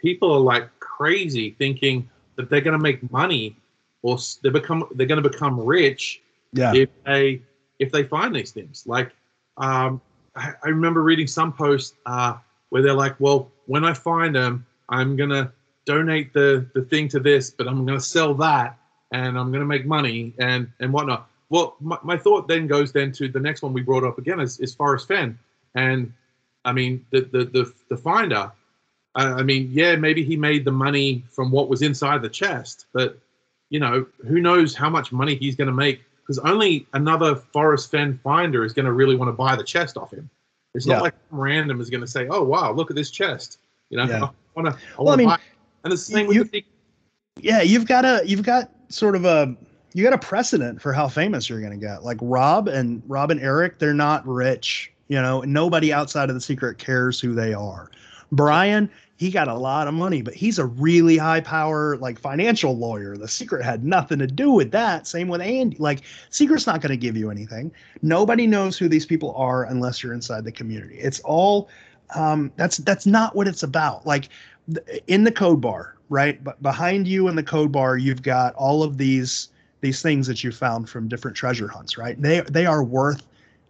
people are like crazy thinking that they're going to make money or they become they're going to become rich yeah. if they if they find these things. Like um, I, I remember reading some posts uh, where they're like, "Well, when I find them, I'm gonna donate the the thing to this, but I'm going to sell that and I'm going to make money and and whatnot. Well, my, my thought then goes then to the next one we brought up again is, is Forrest Fenn, and I mean the the the, the finder. I, I mean, yeah, maybe he made the money from what was inside the chest, but you know, who knows how much money he's going to make because only another Forrest Fenn finder is going to really want to buy the chest off him. It's not yeah. like random is going to say, "Oh wow, look at this chest." You know, yeah. I want to. Well, I mean, buy and the same you, with the yeah, you've got a you've got sort of a you got a precedent for how famous you're going to get. Like Rob and Rob and Eric, they're not rich. You know, nobody outside of the secret cares who they are. Brian, he got a lot of money, but he's a really high power, like financial lawyer. The secret had nothing to do with that. Same with Andy. Like, secret's not going to give you anything. Nobody knows who these people are unless you're inside the community. It's all um, that's that's not what it's about. Like in the code bar, right? But behind you in the code bar, you've got all of these these things that you found from different treasure hunts, right? They they are worth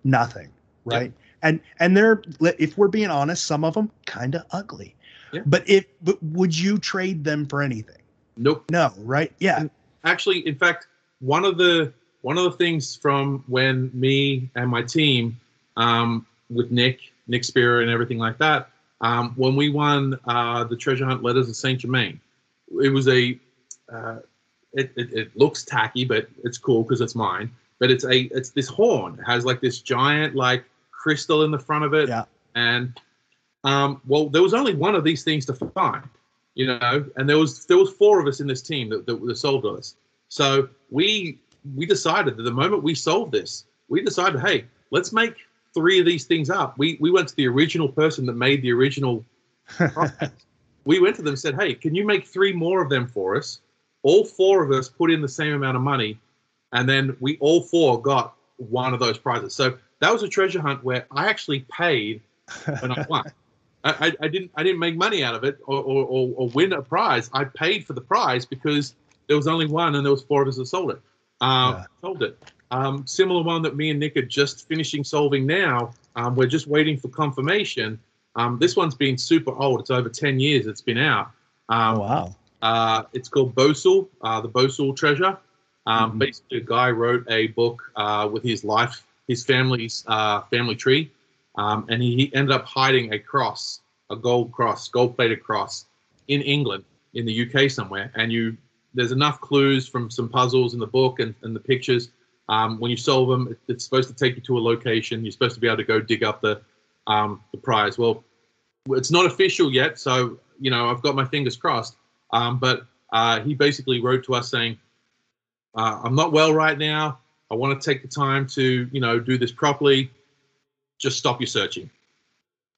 nothing, right? And and they're if we're being honest, some of them kind of ugly. Yeah. But if but would you trade them for anything? Nope. No, right? Yeah. And actually, in fact, one of the one of the things from when me and my team um, with Nick, Nick Spear, and everything like that, um, when we won uh, the treasure hunt letters of Saint Germain, it was a. Uh, it, it, it, looks tacky, but it's cool because it's mine. But it's a it's this horn. It has like this giant like crystal in the front of it. Yeah. And um, well, there was only one of these things to find, you know, and there was there was four of us in this team that, that, that solved this. So we we decided that the moment we solved this, we decided, hey, let's make three of these things up. We we went to the original person that made the original. we went to them and said, "Hey, can you make three more of them for us?" All four of us put in the same amount of money, and then we all four got one of those prizes. So that was a treasure hunt where I actually paid when I won. I, I, didn't I didn't make money out of it or, or, or, win a prize. I paid for the prize because there was only one and there was four of us that sold it. Uh, yeah. Sold it. Um, similar one that me and Nick are just finishing solving now. Um, we're just waiting for confirmation. Um, this one's been super old. It's over 10 years it's been out. Um, oh, wow. Uh, it's called Bosul, uh, the Bosul Treasure. Um, mm-hmm. Basically, a guy wrote a book uh, with his life, his family's uh, family tree, um, and he, ended up hiding a cross, a gold cross, gold-plated cross, in England, in the UK somewhere. And you, there's enough clues from some puzzles in the book and, and the pictures um, when you solve them, it's supposed to take you to a location. You're supposed to be able to go dig up the um, the prize. Well, it's not official yet, so you know I've got my fingers crossed. Um, but uh, he basically wrote to us saying, uh, "I'm not well right now. I want to take the time to you know do this properly. Just stop your searching."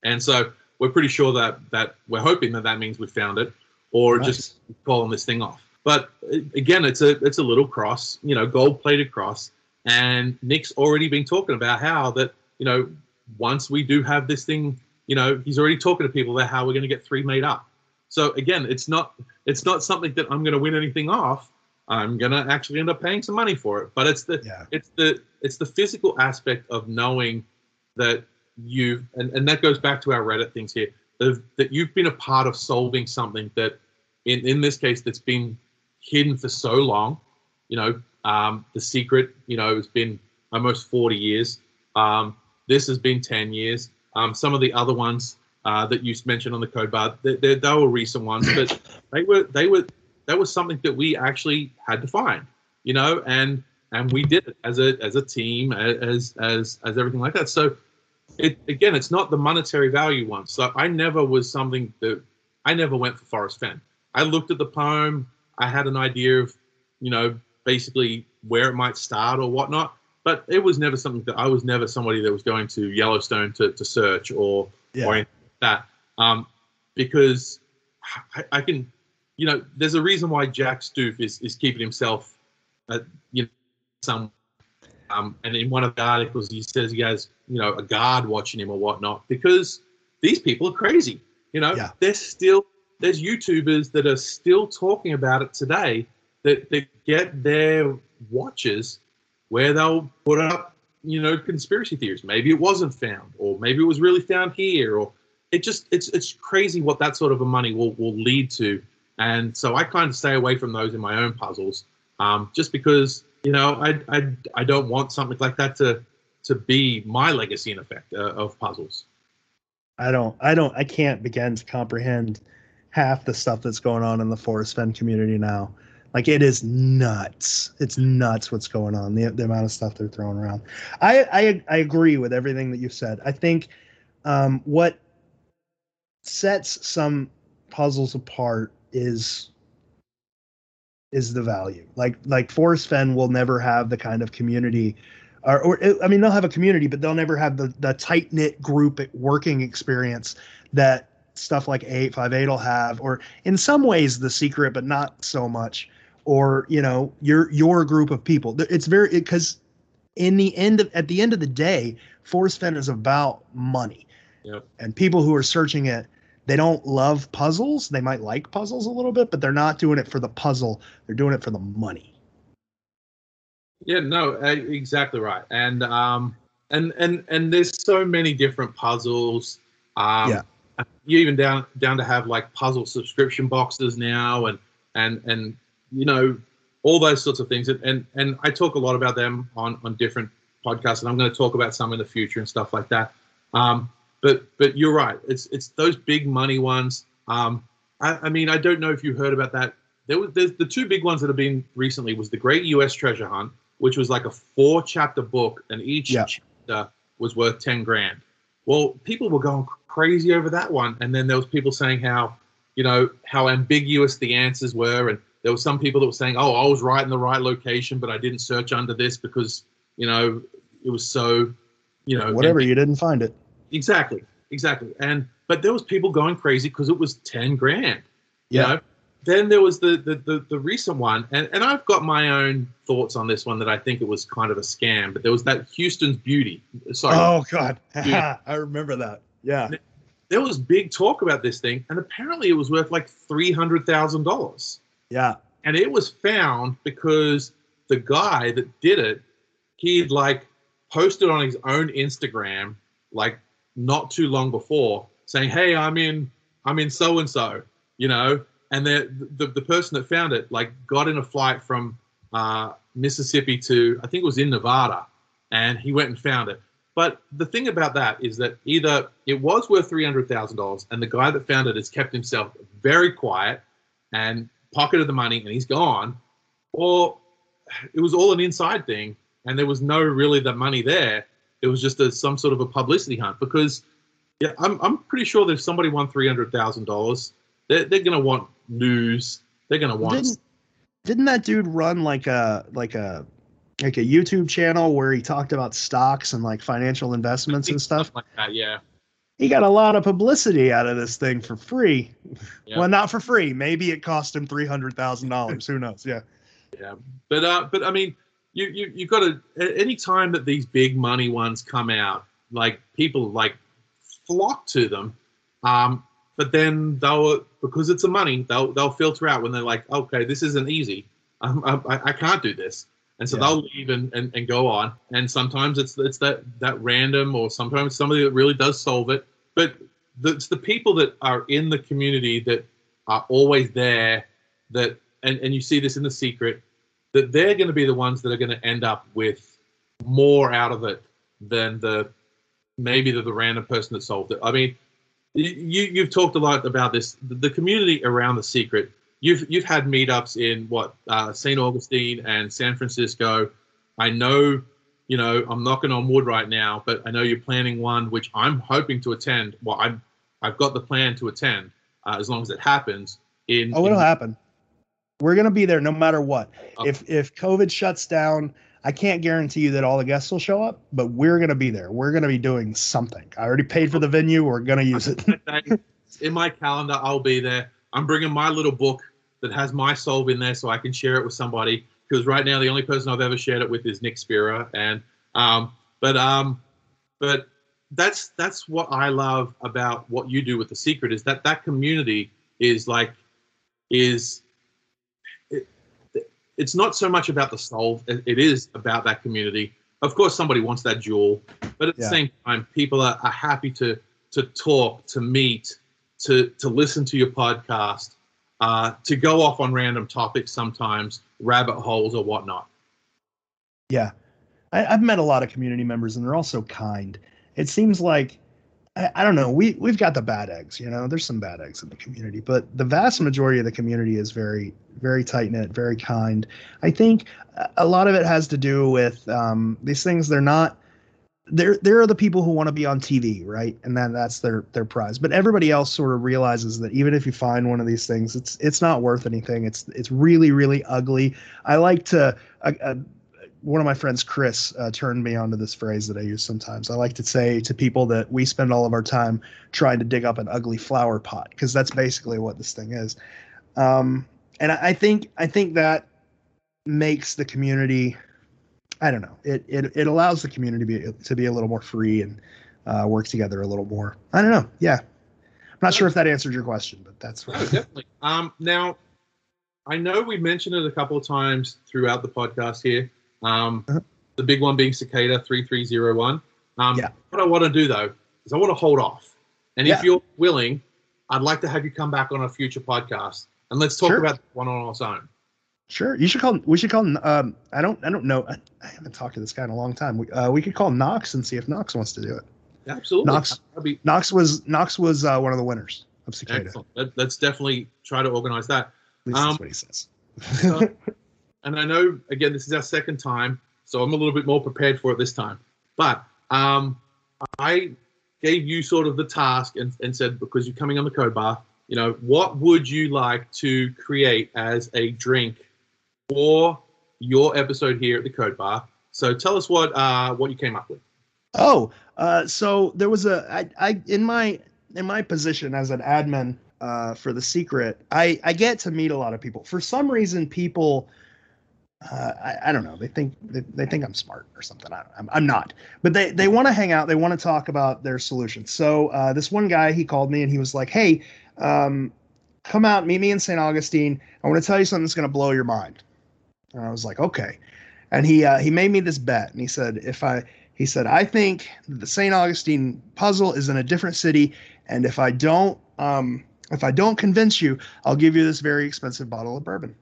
And so we're pretty sure that that we're hoping that that means we found it, or just calling this thing off. But uh, again, it's a it's a little cross, you know, gold plated cross and Nick's already been talking about how that, you know, once we do have this thing, you know, he's already talking to people about how we're going to get three made up. So again, it's not it's not something that I'm going to win anything off. I'm going to actually end up paying some money for it. But it's the yeah. it's the it's the physical aspect of knowing that you and, and that goes back to our Reddit things here that you've been a part of solving something that in in this case that's been hidden for so long. You know, um, The Secret, you know, has been almost 40 years. Um, this has been 10 years. Um, some of the other ones uh, that you mentioned on the code bar, they, they, they, were recent ones, but they were they were that was something that we actually had to find, you know, and and we did it as a as a team, as as as everything like that. So, it again, it's not the monetary value one. So I never was something that I never went for Forrest Fenn. I looked at the poem. I had an idea of, you know, basically where it might start or whatnot. But it was never something that I was never somebody that was going to Yellowstone to, to search or yeah. or anything like that. Um, because I, I, can, you know, there's a reason why Jack Stuef is, is keeping himself, at, you know, some. Um, and in one of the articles, he says he has, you know, a guard watching him or whatnot because these people are crazy. You know, yeah. they're still there's YouTubers that are still talking about it today that, that get their watches where they'll put up, you know, conspiracy theories. Maybe it wasn't found, or maybe it was really found here, or it just it's it's crazy what that sort of a money will will lead to. And so I kind of stay away from those in my own puzzles, um, just because you know I, I I don't want something like that to to be my legacy in effect uh, of puzzles. I don't I don't I can't begin to comprehend half the stuff that's going on in the Forrest Fenn community now. Like it is nuts. It's nuts what's going on. The, the amount of stuff they're throwing around. I, I I agree with everything that you said. I think um, what sets some puzzles apart is is the value. Like like Forrest Fenn will never have the kind of community or, or I mean they'll have a community, but they'll never have the the tight knit group working experience that stuff like 858 will have, or in some ways the secret, but not so much. Or, you know, your your group of people. It's very because in the end of at the end of the day, Forrest Fenn is about money. Yep. And people who are searching it, they don't love puzzles. They might like puzzles a little bit, but they're not doing it for the puzzle. They're doing it for the money. Yeah, no, exactly right. And um and and and there's so many different puzzles. Um yeah you even down down to have like puzzle subscription boxes now and and and you know all those sorts of things and and, and i talk a lot about them on on different podcasts and i'm going to talk about some in the future and stuff like that um, but but you're right it's it's those big money ones um, I, I mean i don't know if you heard about that there was there's the two big ones that have been recently was the great us treasure hunt which was like a four chapter book and each yeah. chapter was worth 10 grand well people were going crazy over that one. And then there was people saying how, you know, how ambiguous the answers were. And there were some people that were saying, oh, I was right in the right location, but I didn't search under this because, you know, it was so, you you know, Whatever, and- you didn't find it. Exactly, exactly. And but there was people going crazy because it was ten grand. You Yeah. know? Then there was the, the the the recent one, and and I've got my own thoughts on this one that I think it was kind of a scam. But there was that Houston's Beauty. Uh, sorry, Oh God, I remember that. Yeah, there was big talk about this thing, and apparently it was worth like three hundred thousand dollars. yeah, and it was found because the guy that did it he'd like posted on his own instagram like not too long before saying hey i'm in i'm in so and so you know and the, the the person that found it like got in a flight from uh, mississippi to i think it was in nevada and he went and found it but the thing about that is that either it was worth $300000 and the guy that found it has kept himself very quiet and pocketed the money and he's gone, or it was all an inside thing and there was no really the money there. It was just a, some sort of a publicity hunt because yeah, I'm, I'm pretty sure that if somebody won three hundred thousand dollars, they're they're gonna want news. They're gonna want didn't didn't that dude run like a like a like a YouTube channel where he talked about stocks and like financial investments and stuff? like that. Yeah, He got a lot of publicity out of this thing for free. Yeah. Well, not for free. Maybe it cost him three hundred thousand dollars. Who knows? Yeah. yeah. But uh, but I mean, you you you got to any time that these big money ones come out, like people like flock to them. Um, but then they'll because it's a money, they'll they'll filter out when they're like, okay, this isn't easy. Um, I, I can't do this, and so Yeah. they'll leave and, and, and go on. And sometimes it's it's that that random, or sometimes somebody that really does solve it. But the, it's the people that are in the community that are always there. That and and you see this in the secret that they're going to be the ones that are going to end up with more out of it than the maybe the, the random person that solved it. I mean, you you've talked a lot about this. The, community around the secret. You've you've had meetups in what uh, St. Augustine and San Francisco. I know, you know, I'm knocking on wood right now, but I know you're planning one which I'm hoping to attend. Well, I'm I've got the plan to attend uh, as long as it happens. In Oh, it'll in- happen. We're gonna be there no matter what. Okay. If if COVID shuts down, I can't guarantee you that all the guests will show up, but we're gonna be there. We're gonna be doing something. I already paid for the venue. We're gonna use it. in my calendar, I'll be there. I'm bringing my little book that has my solve in there so I can share it with somebody. Because right now, the only person I've ever shared it with is Nick Spira, and um, but um, but that's that's what I love about what you do with the secret is that that community is like is it's not so much about the solve it is about that community of course somebody wants that jewel but at the same time people are, are happy to to talk to meet to to listen to your podcast uh, to go off on random topics sometimes rabbit holes or whatnot Yeah. I, I've met a lot of community members and they're all so kind. It seems like I, I don't know, we we've got the bad eggs, you know, there's some bad eggs in the community, but the vast majority of the community is very, very tight knit, very kind. I think a- lot of it has to do with um, these things, they're not there there are the people who want to be on TV, right? And then that's their their prize. But everybody else sort of realizes that even if you find one of these things, it's it's not worth anything. It's it's really really ugly. I like to uh, uh, one of my friends, Chris, uh, turned me onto this phrase that I use sometimes. I like to say to people that we spend all of our time trying to dig up an ugly flower pot because that's basically what this thing is. Um, and I, I think I think that makes the community. I don't know. It it, it allows the community to be, to be a little more free and uh, work together a little more. I don't know. Yeah, I'm not sure if that answered your question, but that's what. definitely. Um, now, I know we mentioned it a couple of times throughout the podcast here. Um, Uh-huh. The big one being Cicada 3301. Um, Yeah. What I want to do, though, is I want to hold off. And Yeah. if you're willing, I'd like to have you come back on a future podcast and let's talk Sure. about one on its own. Sure, you should call. We should call. Um, I don't. I don't know. I, I haven't talked to this guy in a long time. We, uh, we could call Knox and see if Knox wants to do it. Absolutely. Knox- be Knox was Knox was uh, one of the winners of Cicada. excellent. Let, let's definitely try to organize that. At least Um, that's what he says. So- and I know again this is our second time, so I'm a little bit more prepared for it this time. But um, I gave you sort of the task and, and said because you're coming on the code bar, you know, what would you like to create as a drink for your episode here at the code bar? So tell us what uh, what you came up with. Oh, uh, so there was a I, I in my in my position as an admin uh, for the secret, I I get to meet a lot of people. For some reason, people. Uh, I, I don't know. They think they, they think I'm smart or something. I am I'm not. But they they want to hang out. They want to talk about their solutions. So uh, this one guy he called me and he was like, "Hey, um, come out, meet me in St. Augustine. I want to tell you something that's going to blow your mind." And I was like, "Okay." And he uh, he made me this bet, and he said, "If I he said, I think the St. Augustine puzzle is in a different city, and if I don't, um, if I don't convince you, I'll give you this very expensive bottle of bourbon.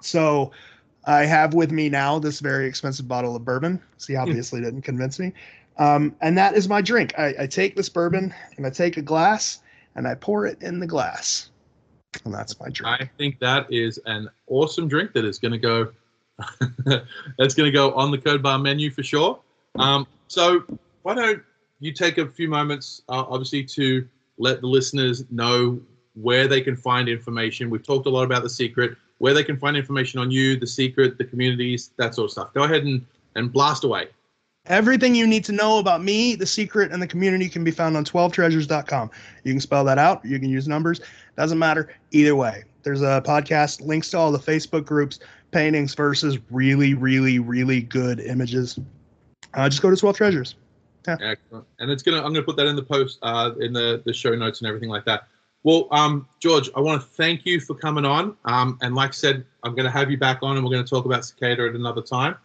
So I have with me now this very expensive bottle of bourbon. So he hmm. obviously didn't convince me. Um, and that is my drink. I, I take this bourbon and I take a glass and I pour it in the glass. And that's my drink. I think that is an awesome drink that is going to go. that's going to go on the code bar menu for sure. Um, so why don't you take a few moments, uh, obviously, to let the listeners know where they can find information. We've talked a lot about the secret, where they can find information on you, the secret, the communities, that sort of stuff. Go ahead and, and blast away. Everything you need to know about me, the secret, and the community can be found on 12treasures.com. You can spell that out. You can use numbers. Doesn't matter. Either way, there's a podcast, links to all the Facebook groups, paintings versus really, really, really good images uh, just go to 12 Treasures. Yeah. Excellent. And it's gonna I'm gonna put that in the post uh, in the the show notes and everything like that. Well, um, George, I want to thank you for coming on. Um, and like I said, I'm going to have you back on, and we're going to talk about cicada at another time.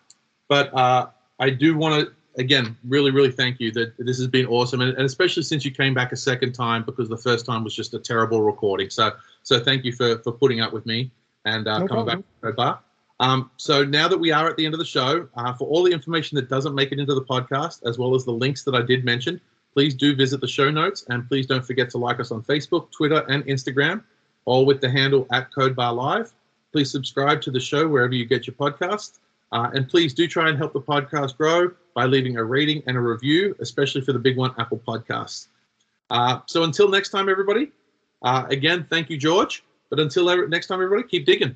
But uh, I do want to again really really thank you that this has been awesome, and, and, especially since you came back a second time because the first time was just a terrible recording. So so thank you for for putting up with me and uh, no coming problem. back to bar. Um, so now that we are at the end of the show, uh, for all the information that doesn't make it into the podcast, as well as the links that I did mention, please do visit the show notes and please don't forget to like us on Facebook, Twitter, and Instagram, all with the handle at CodeBar Live. Please subscribe to the show wherever you get your podcast. Uh, and please do try and help the podcast grow by leaving a rating and a review, especially for the big one, Apple Podcasts. Uh, so until next time, everybody, uh, again, thank you, George. But until next time, everybody, keep digging.